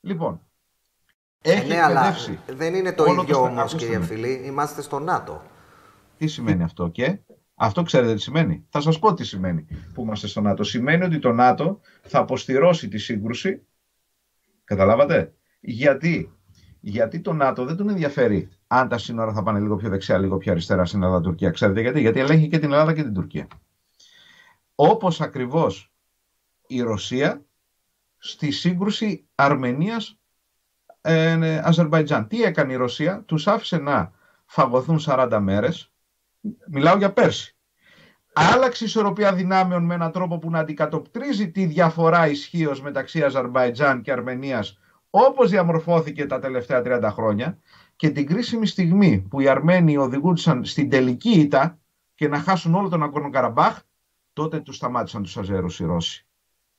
Λοιπόν, έχει ναι, αλλά δεν είναι το ίδιο όμως, κύριε Φιλή. Είμαστε στο ΝΑΤΟ. Τι σημαίνει αυτό και; Αυτό ξέρετε τι σημαίνει; Θα σας πω τι σημαίνει που είμαστε στο ΝΑΤΟ. Σημαίνει ότι το ΝΑΤΟ θα αποστηρώσει τη σύγκρουση. Καταλάβατε; Γιατί, γιατί το ΝΑΤΟ δεν τον ενδιαφέρει αν τα σύνορα θα πάνε λίγο πιο δεξιά, λίγο πιο αριστερά στην Ελλάδα-Τουρκία. Ξέρετε γιατί; Γιατί ελέγχει και την Ελλάδα και την Τουρκία. Όπως ακριβώς η Ρωσία στη σύγκρουση Αρμενίας ε, ναι, Αζερβαϊτζάν. Τι έκανε η Ρωσία, τους άφησε να φαγωθούν 40 μέρες, μιλάω για πέρσι. Άλλαξε η ισορροπία δυνάμεων με έναν τρόπο που να αντικατοπτρίζει τη διαφορά ισχύως μεταξύ Αζερβαϊτζάν και Αρμενίας όπως διαμορφώθηκε τα τελευταία 30 χρόνια και την κρίσιμη στιγμή που οι Αρμένοι οδηγούνταν στην τελική ήττα και να χάσουν όλο τον Αγκόνο Καραμπάχ, τότε τους σταμάτησαν τους Αζέρους οι Ρώσοι.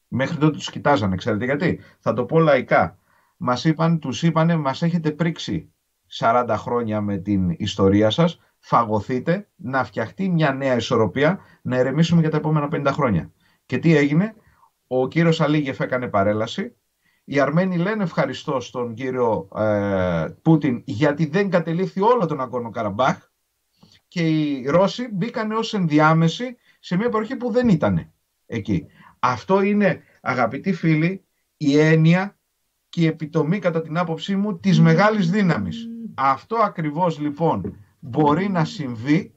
Μέχρι τότε τους κοιτάζανε, ξέρετε γιατί; Θα το πω λαϊκά μας είπαν, τους είπανε μας έχετε πρίξει 40 χρόνια με την ιστορία σας, φαγωθείτε, να φτιαχτεί μια νέα ισορροπία, να ερεμήσουμε για τα επόμενα 50 χρόνια. Και τι έγινε, ο κύριος Αλίγεφ έκανε παρέλαση, οι Αρμένοι λένε ευχαριστώ στον κύριο ε, Πούτιν γιατί δεν κατελήφθη όλο τον Αγκόνο Καραμπάχ και οι Ρώσοι μπήκαν ως ενδιάμεση σε μια περιοχή που δεν ήταν εκεί. Αυτό είναι, αγαπητοί φίλοι, η έννοια και η επιτομή κατά την άποψή μου της μεγάλης δύναμης. Αυτό ακριβώς λοιπόν μπορεί να συμβεί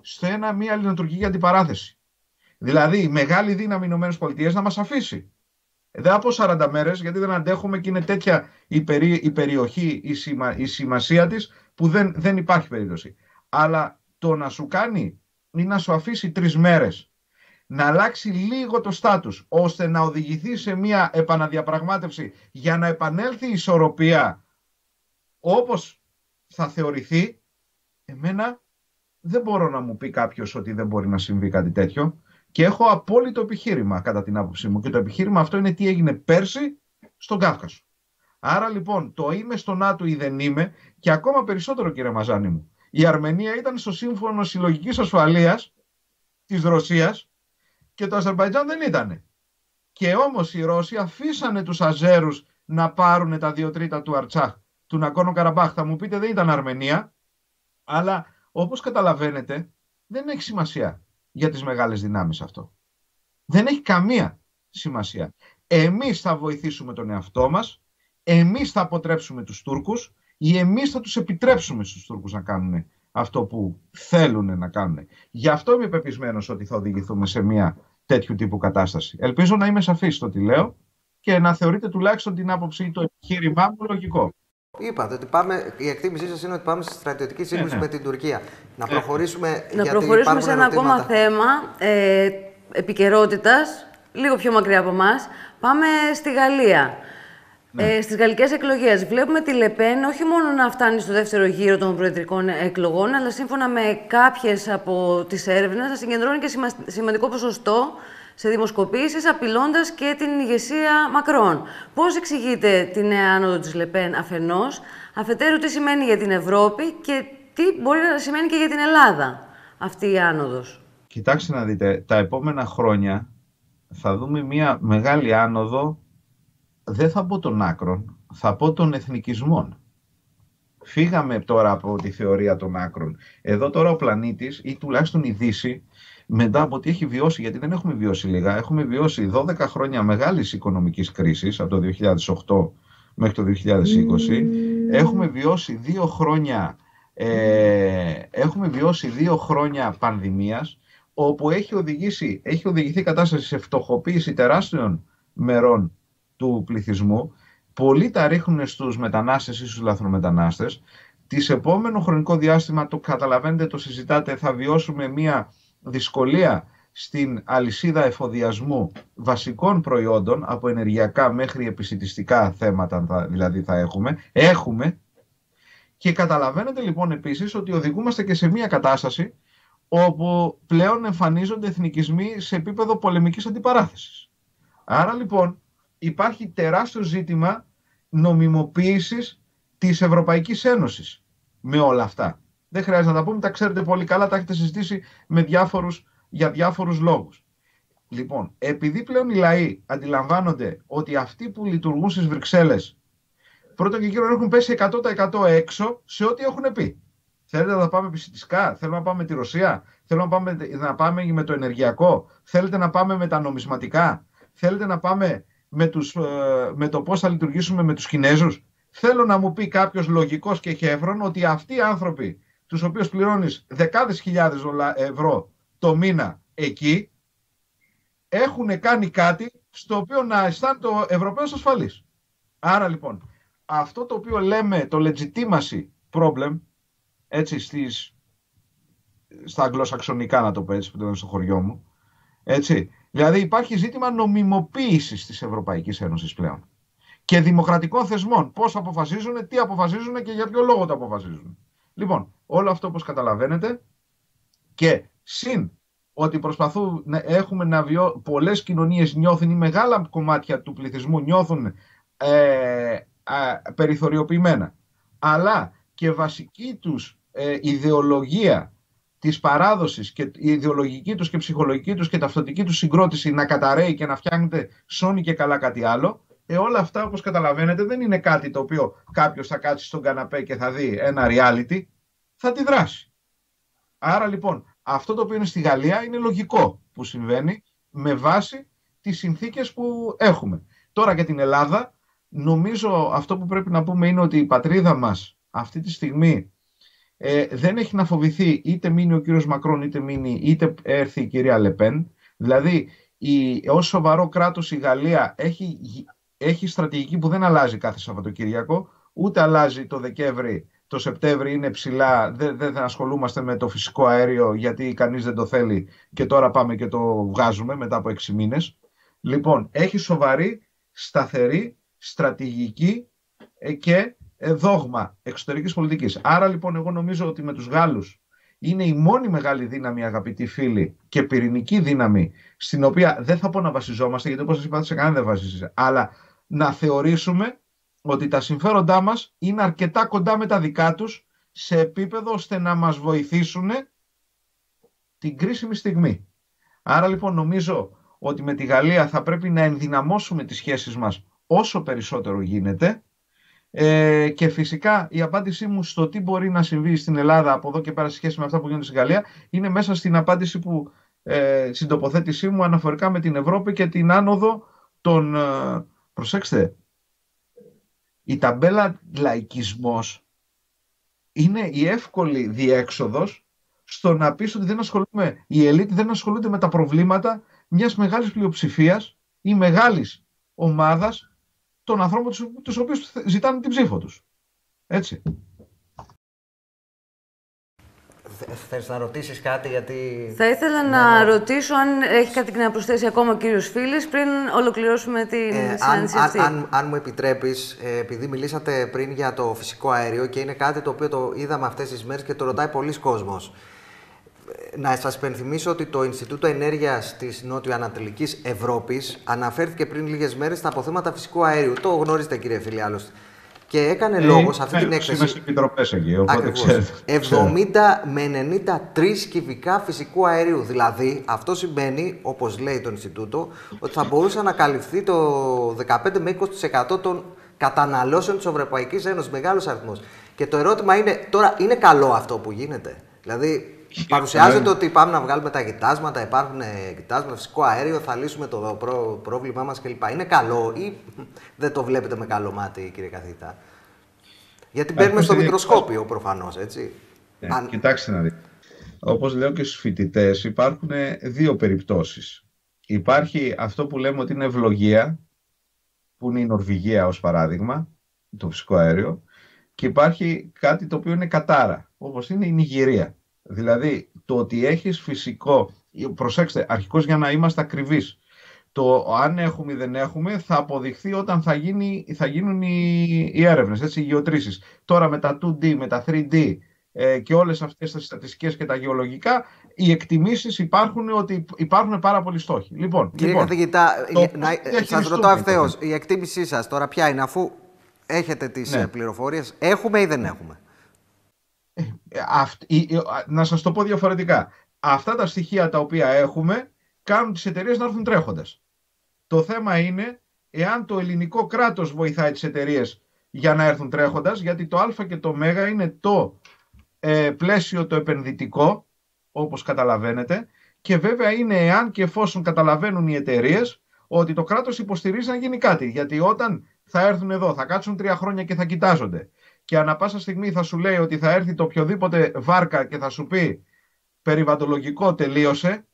σε ένα, μια ελληνοτουρκική αντιπαράθεση. Δηλαδή η μεγάλη δύναμη ΗΠΑ να μας αφήσει. Δεν από 40 μέρες γιατί δεν αντέχουμε και είναι τέτοια η, η περιοχή, η, η σημασία της που δεν, δεν υπάρχει περίπτωση. Αλλά το να σου κάνει ή να σου αφήσει τρεις μέρες να αλλάξει λίγο το στάτους, ώστε να οδηγηθεί σε μια επαναδιαπραγμάτευση για να επανέλθει η ισορροπία όπως θα θεωρηθεί, εμένα δεν μπορώ να μου πει κάποιος ότι δεν μπορεί να συμβεί κάτι τέτοιο και έχω απόλυτο επιχείρημα κατά την άποψή μου και το επιχείρημα αυτό είναι τι έγινε πέρσι στον Κάφκασο. Άρα λοιπόν το είμαι στο ΝΑΤΟ ή δεν είμαι και ακόμα περισσότερο κύριε Μαζάνη μου. Η Αρμενία ήταν στο σύμφωνο συλλογικής ασφαλείας της Ρωσίας και το Αζερβαϊτζάν δεν ήταν. Και όμως οι Ρώσοι αφήσανε τους Αζέρους να πάρουν τα δύο τρίτα του Αρτσάχ, του Νακόνο Καραμπάχ. Θα μου πείτε δεν ήταν Αρμενία, αλλά όπως καταλαβαίνετε δεν έχει σημασία για τις μεγάλες δυνάμεις αυτό. Δεν έχει καμία σημασία. Εμείς θα βοηθήσουμε τον εαυτό μας, εμείς θα αποτρέψουμε τους Τούρκους ή εμείς θα τους επιτρέψουμε στους Τούρκους να κάνουν αυτό που θέλουν να κάνουν. Γι' αυτό είμαι πεπισμένος ότι θα οδηγηθούμε σε μια τέτοιου τύπου κατάσταση. Ελπίζω να είμαι σαφής στο τι λέω και να θεωρείτε τουλάχιστον την άποψη ή το επιχείρημά μου λογικό. Είπατε ότι πάμε, η εκτίμησή σας είναι ότι πάμε στη στρατιωτική σύγκρουση ναι, ναι. με την Τουρκία. Να ε, προχωρήσουμε, να γιατί προχωρήσουμε σε ένα ακόμα θέμα ε, επικαιρότητας, λίγο πιο μακριά από εμάς. Πάμε στη Γαλλία. Ναι. Ε, Στις γαλλικές εκλογές βλέπουμε τη Λεπέν όχι μόνο να φτάνει στο δεύτερο γύρο των προεδρικών εκλογών, αλλά σύμφωνα με κάποιες από τις έρευνες να συγκεντρώνει και σημαντικό ποσοστό σε δημοσκοπήσεις, απειλώντας και την ηγεσία Μακρόν. Πώς εξηγείτε τη νέα άνοδο της Λεπέν αφενός, αφετέρου τι σημαίνει για την Ευρώπη και τι μπορεί να σημαίνει και για την Ελλάδα αυτή η άνοδος; Κοιτάξτε να δείτε, τα επόμενα χρόνια θα δούμε μια μεγάλη άνοδο, δεν θα πω των άκρων, θα πω των εθνικισμών. Φύγαμε τώρα από τη θεωρία των άκρων. Εδώ τώρα ο πλανήτης ή τουλάχιστον η Δύση μετά από τι έχει βιώσει, γιατί δεν έχουμε βιώσει λίγα, έχουμε βιώσει 12 χρόνια μεγάλης οικονομικής κρίσης από το 2008 μέχρι το 2020. Έχουμε βιώσει δύο χρόνια, ε, έχουμε βιώσει δύο χρόνια πανδημίας όπου έχει, οδηγήσει, έχει οδηγηθεί η κατάσταση σε φτωχοποίηση τεράστιων μερών του πληθυσμού. Πολλοί τα ρίχνουν στους μετανάστες ή στους λαθρομετανάστες. Τις επόμενο χρονικό διάστημα, το καταλαβαίνετε, το συζητάτε, θα βιώσουμε μια δυσκολία στην αλυσίδα εφοδιασμού βασικών προϊόντων, από ενεργειακά μέχρι επισητιστικά θέματα δηλαδή θα έχουμε, έχουμε και καταλαβαίνετε λοιπόν επίσης ότι οδηγούμαστε και σε μια κατάσταση όπου πλέον εμφανίζονται εθνικισμοί σε επίπεδο πολεμικής αντιπαράθεσης. Άρα λοιπόν υπάρχει τεράστιο ζήτημα νομιμοποίησης της Ευρωπαϊκής Ένωσης με όλα αυτά. Δεν χρειάζεται να τα πούμε, τα ξέρετε πολύ καλά, τα έχετε συζητήσει με διάφορους, για διάφορους λόγους. Λοιπόν, επειδή πλέον οι λαοί αντιλαμβάνονται ότι αυτοί που λειτουργούν στις Βρυξέλλες πρώτον και κύριο έχουν πέσει 100% έξω σε ό,τι έχουν πει. Θέλετε να πάμε επιστημικά, θέλουμε να πάμε με τη Ρωσία, θέλουμε να πάμε, να πάμε με το ενεργειακό, θέλετε να πάμε με τα νομισματικά, θέλετε να πάμε με, τους, ε, με το πώς θα λειτουργήσουμε με τους Κινέζους. Θέλω να μου πει κάποιος λογικός και χέφρον ότι αυτοί οι άνθρωποι, τους οποίους πληρώνεις δεκάδες χιλιάδες ευρώ το μήνα εκεί, έχουν κάνει κάτι στο οποίο να αισθάνεται ο Ευρωπαίος ασφαλής. Άρα λοιπόν, αυτό το οποίο λέμε το legitimacy problem, έτσι στις, στα αγγλοσαξονικά να το πω έτσι που το λένε στο χωριό μου, έτσι, δηλαδή υπάρχει ζήτημα νομιμοποίησης της Ευρωπαϊκής Ένωσης πλέον και δημοκρατικών θεσμών. Πώς αποφασίζουν, τι αποφασίζουν και για ποιο λόγο το αποφασίζουν. Λοιπόν, όλο αυτό όπως καταλαβαίνετε και συν ότι προσπαθούν να έχουμε να βιώ, πολλές κοινωνίες νιώθουν ή μεγάλα κομμάτια του πληθυσμού νιώθουν ε, περιθωριοποιημένα. Αλλά και βασική τους ε, ιδεολογία της παράδοσης και η ιδεολογική τους και ψυχολογική τους και ταυτοτική τους συγκρότηση να καταραίει και να φτιάχνεται σώνει και καλά κάτι άλλο, ε, όλα αυτά όπως καταλαβαίνετε δεν είναι κάτι το οποίο κάποιος θα κάτσει στον καναπέ και θα δει ένα reality, θα τη δράσει. Άρα λοιπόν αυτό το οποίο είναι στη Γαλλία είναι λογικό που συμβαίνει με βάση τις συνθήκες που έχουμε. Τώρα για την Ελλάδα νομίζω αυτό που πρέπει να πούμε είναι ότι η πατρίδα μας αυτή τη στιγμή ε, δεν έχει να φοβηθεί είτε μείνει ο κύριος Μακρόν είτε μείνει είτε έρθει η κυρία Λεπέν. Δηλαδή η, ως σοβαρό κράτος η Γαλλία έχει, έχει στρατηγική που δεν αλλάζει κάθε Σαββατοκύριακο ούτε αλλάζει το Δεκέμβρη το Σεπτέμβρη είναι ψηλά, δεν, δεν ασχολούμαστε με το φυσικό αέριο γιατί κανείς δεν το θέλει και τώρα πάμε και το βγάζουμε μετά από έξι μήνες. Λοιπόν, έχει σοβαρή, σταθερή, στρατηγική ε, και ε, δόγμα εξωτερικής πολιτικής. Άρα λοιπόν εγώ νομίζω ότι με τους Γάλλους είναι η μόνη μεγάλη δύναμη αγαπητοί φίλοι και πυρηνική δύναμη στην οποία δεν θα πω να βασιζόμαστε γιατί όπως σας είπα σε κανένα δεν βασίζεσαι αλλά να θεωρήσουμε ότι τα συμφέροντά μας είναι αρκετά κοντά με τα δικά τους σε επίπεδο ώστε να μας βοηθήσουν την κρίσιμη στιγμή. Άρα λοιπόν νομίζω ότι με τη Γαλλία θα πρέπει να ενδυναμώσουμε τις σχέσεις μας όσο περισσότερο γίνεται ε, και φυσικά η απάντησή μου στο τι μπορεί να συμβεί στην Ελλάδα από εδώ και πέρα σε σχέση με αυτά που γίνονται στη Γαλλία είναι μέσα στην απάντηση που ε, στην τοποθέτησή μου αναφορικά με την Ευρώπη και την άνοδο των, ε, προσέξτε, η ταμπέλα λαϊκισμός είναι η εύκολη διέξοδος στο να πεις ότι δεν ασχολούμε, η ελίτ δεν ασχολούνται με τα προβλήματα μιας μεγάλης πλειοψηφίας ή μεγάλης ομάδας των ανθρώπων τους οποίους ζητάνε την ψήφο τους. Έτσι. Θες να ρωτήσεις κάτι γιατί... Θα ήθελα να ρωτήσω αν έχει κάτι να προσθέσει ακόμα ο κύριος Φίλης πριν ολοκληρώσουμε την ε, συνάντηση αν, αυτή. Αν, αν, μου επιτρέπεις, ε, επειδή μιλήσατε πριν για το φυσικό αέριο και είναι κάτι το οποίο το είδαμε αυτές τις μέρες και το ρωτάει πολλοί κόσμος. Ε, να σας υπενθυμίσω ότι το Ινστιτούτο Ενέργειας της Νότιο-Ανατολικής Ευρώπης αναφέρθηκε πριν λίγες μέρες στα αποθέματα φυσικού αέριου. Το γνωρίζετε κύριε Φίλη άλλωστε. Και έκανε ε, λόγος σε αυτή την έκθεση. Είμαι επιτροπές εκεί, οπότε 70 με 93 κυβικά φυσικού αερίου. Δηλαδή, αυτό σημαίνει, όπως λέει το Ινστιτούτο, ότι θα μπορούσε να καλυφθεί το 15 με 20% των καταναλώσεων της Ευρωπαϊκής Ένωσης. Μεγάλος αριθμός. Και το ερώτημα είναι, τώρα είναι καλό αυτό που γίνεται; Δηλαδή, Παρουσιάζεται ότι πάμε να βγάλουμε τα κοιτάσματα, υπάρχουν κοιτάσματα, φυσικό αέριο, θα λύσουμε το πρόβλημά μας κλπ. Είναι καλό ή δεν το βλέπετε με καλό μάτι, κύριε καθηγητά. Γιατί μπαίνουμε στο μικροσκόπιο προφανώς, έτσι. Ε, Αν... Κοιτάξτε να δείτε. Όπως λέω και στους φοιτητές, υπάρχουν δύο περιπτώσεις. Υπάρχει αυτό που λέμε ότι είναι ευλογία, που είναι η Νορβηγία ως παράδειγμα, το φυσικό αέριο, και υπάρχει κάτι το οποίο είναι κατάρα, όπως είναι η Νιγηρία. Δηλαδή, το ότι έχεις φυσικό, προσέξτε, αρχικώς για να είμαστε ακριβείς, το αν έχουμε ή δεν έχουμε θα αποδειχθεί όταν θα, γίνει, θα γίνουν οι, οι έρευνες, έτσι, οι γεωτρήσεις. Τώρα με τα 2D, με τα 3D ε, και όλες αυτές τις στατιστικές και τα γεωλογικά, οι εκτιμήσεις υπάρχουν ότι υπάρχουν πάρα πολλοί στόχοι. Λοιπόν, Κύριε λοιπόν, καθηγητά, να, σας ρωτώ ευθέως, η εκτίμησή σας τώρα ποια είναι, αφού έχετε τις ναι. πληροφορίες, έχουμε ή δεν έχουμε; Ε, να σας το πω διαφορετικά. Αυτά τα στοιχεία τα οποία έχουμε κάνουν τις εταιρείες να έρθουν τρέχοντας. Το θέμα είναι εάν το ελληνικό κράτος βοηθάει τις εταιρείες για να έρθουν τρέχοντας, γιατί το α και το ω είναι το ε, πλαίσιο το επενδυτικό, όπως καταλαβαίνετε, και βέβαια είναι εάν και εφόσον καταλαβαίνουν οι εταιρείες ότι το κράτος υποστηρίζει να γίνει κάτι. Γιατί όταν θα έρθουν εδώ, θα κάτσουν τρία χρόνια και θα κοιτάζονται και ανα πάσα στιγμή θα σου λέει ότι θα έρθει το οποιοδήποτε βάρκα και θα σου πει περιβαλλοντολογικό τελείωσε,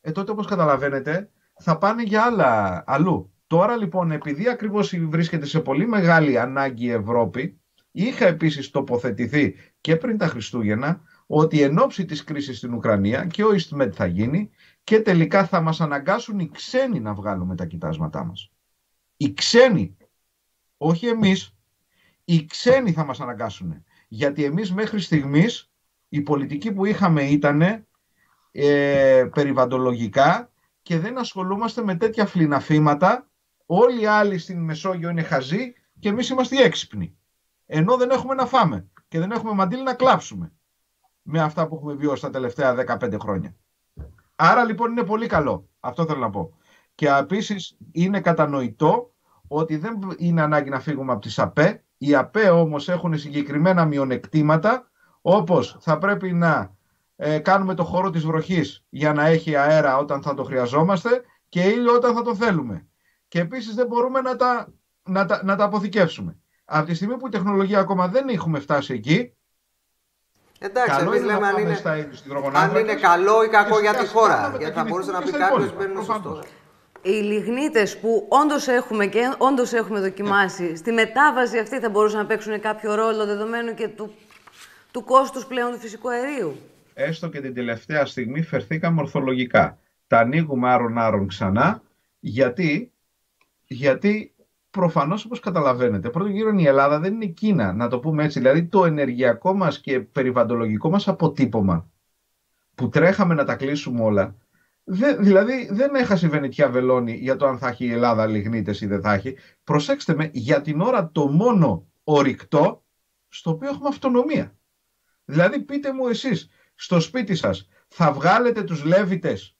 ε, τότε όπως καταλαβαίνετε θα πάνε για άλλα αλλού. Τώρα λοιπόν επειδή ακριβώς βρίσκεται σε πολύ μεγάλη ανάγκη η Ευρώπη, είχα επίσης τοποθετηθεί και πριν τα Χριστούγεννα ότι εν ώψη της κρίσης στην Ουκρανία και ο EastMed θα γίνει και τελικά θα μας αναγκάσουν οι ξένοι να βγάλουμε τα κοιτάσματά μας. Οι ξένοι, όχι εμείς, οι ξένοι θα μας αναγκάσουν. Γιατί εμείς μέχρι στιγμής η πολιτική που είχαμε ήταν ε, περιβαντολογικά και δεν ασχολούμαστε με τέτοια φλιναφήματα. Όλοι οι άλλοι στην Μεσόγειο είναι χαζοί και εμείς είμαστε έξυπνοι. Ενώ δεν έχουμε να φάμε και δεν έχουμε μαντήλι να κλάψουμε με αυτά που έχουμε βιώσει τα τελευταία 15 χρόνια. Άρα λοιπόν είναι πολύ καλό. Αυτό θέλω να πω. Και επίσης είναι κατανοητό ότι δεν είναι ανάγκη να φύγουμε από τις ΑΠΕ οι ΑΠΕ όμως έχουν συγκεκριμένα μειονεκτήματα, όπως θα πρέπει να ε, κάνουμε το χώρο της βροχής για να έχει αέρα όταν θα το χρειαζόμαστε και ήλιο όταν θα το θέλουμε. Και επίσης δεν μπορούμε να τα, να τα, να τα αποθηκεύσουμε. Από τη στιγμή που η τεχνολογία ακόμα δεν έχουμε φτάσει εκεί, Εντάξει, καλό είναι λέμε αν είναι, αν είναι καλό ή κακό για τη χώρα. Γιατί θα μπορούσε να πει κάποιος μπαίνουν σωστό οι λιγνίτες που όντως έχουμε και όντως έχουμε δοκιμάσει, στη μετάβαση αυτή θα μπορούσαν να παίξουν κάποιο ρόλο δεδομένου και του, του κόστους πλέον του φυσικού αερίου; Έστω και την τελευταία στιγμή φερθήκαμε ορθολογικά. Τα ανοίγουμε άρον-άρον ξανά, γιατί, γιατί προφανώς όπως καταλαβαίνετε, πρώτον γύρω η Ελλάδα δεν είναι Κίνα, να το πούμε έτσι. Δηλαδή το ενεργειακό μας και περιβαλλοντολογικό μας αποτύπωμα που τρέχαμε να τα κλείσουμε όλα, δηλαδή δεν έχασε η Βενετιά Βελόνη για το αν θα έχει η Ελλάδα λιγνίτες ή δεν θα έχει. Προσέξτε με, για την ώρα το μόνο ορυκτό στο οποίο έχουμε αυτονομία. Δηλαδή πείτε μου εσείς, στο σπίτι σας θα βγάλετε τους λέβητες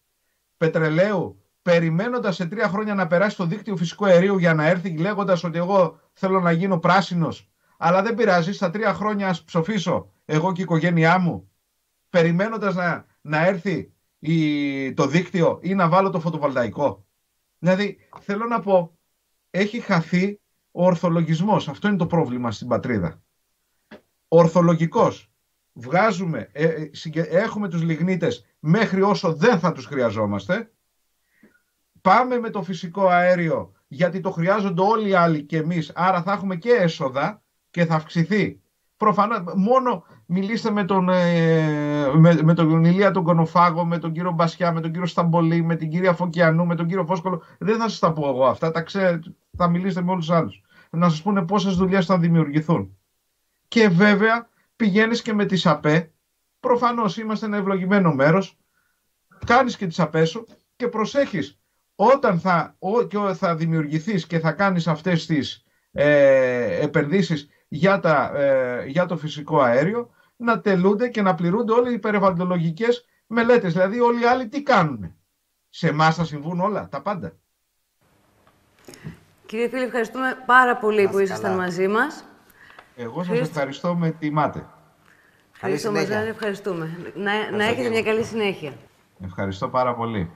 πετρελαίου περιμένοντας σε τρία χρόνια να περάσει το δίκτυο φυσικού αερίου για να έρθει λέγοντας ότι εγώ θέλω να γίνω πράσινος αλλά δεν πειράζει, στα τρία χρόνια ας ψοφήσω εγώ και η οικογένειά μου περιμένοντας να, να έρθει ή το δίκτυο ή να βάλω το φωτοβολταϊκό. Δηλαδή, θέλω να πω, έχει χαθεί ο ορθολογισμός. Αυτό είναι το πρόβλημα στην πατρίδα. Ορθολογικός. Βγάζουμε, ε, ε, έχουμε τους λιγνίτες μέχρι όσο δεν θα τους χρειαζόμαστε. Πάμε με το φυσικό αέριο γιατί το χρειάζονται όλοι οι άλλοι και εμείς, άρα θα έχουμε και έσοδα και θα αυξηθεί. Προφανώς, μόνο μιλήστε με τον, ε, με, με τον Ηλία τον Κονοφάγο, με τον κύριο Μπασιά, με τον κύριο Σταμπολή, με την κυρία Φωκιανού, με τον κύριο Φόσκολο. Δεν θα σας τα πω εγώ αυτά, τα ξέρετε, θα μιλήσετε με όλους τους άλλους. Να σας πούνε πόσες δουλειές θα δημιουργηθούν. Και βέβαια πηγαίνεις και με τις ΑΠΕ. Προφανώς είμαστε ένα ευλογημένο μέρος. Κάνεις και τις ΑΠΕ σου και προσέχεις όταν θα, θα δημιουργηθείς και θα κάνεις αυτές τις ε, επενδύσεις για, τα, ε, για το φυσικό αέριο να τελούνται και να πληρούνται όλοι οι περιβαλλοντολογικές μελέτες. Δηλαδή όλοι οι άλλοι τι κάνουν. Σε εμάς θα συμβούν όλα, τα πάντα. Κύριε Φίλη, ευχαριστούμε πάρα πολύ που ήσασταν μαζί μας. Εγώ σας ευχαριστώ με τιμάτε. Ευχαριστώ, Μαζάρη, ευχαριστούμε. Να, να έχετε μια καλή συνέχεια. Ευχαριστώ πάρα πολύ.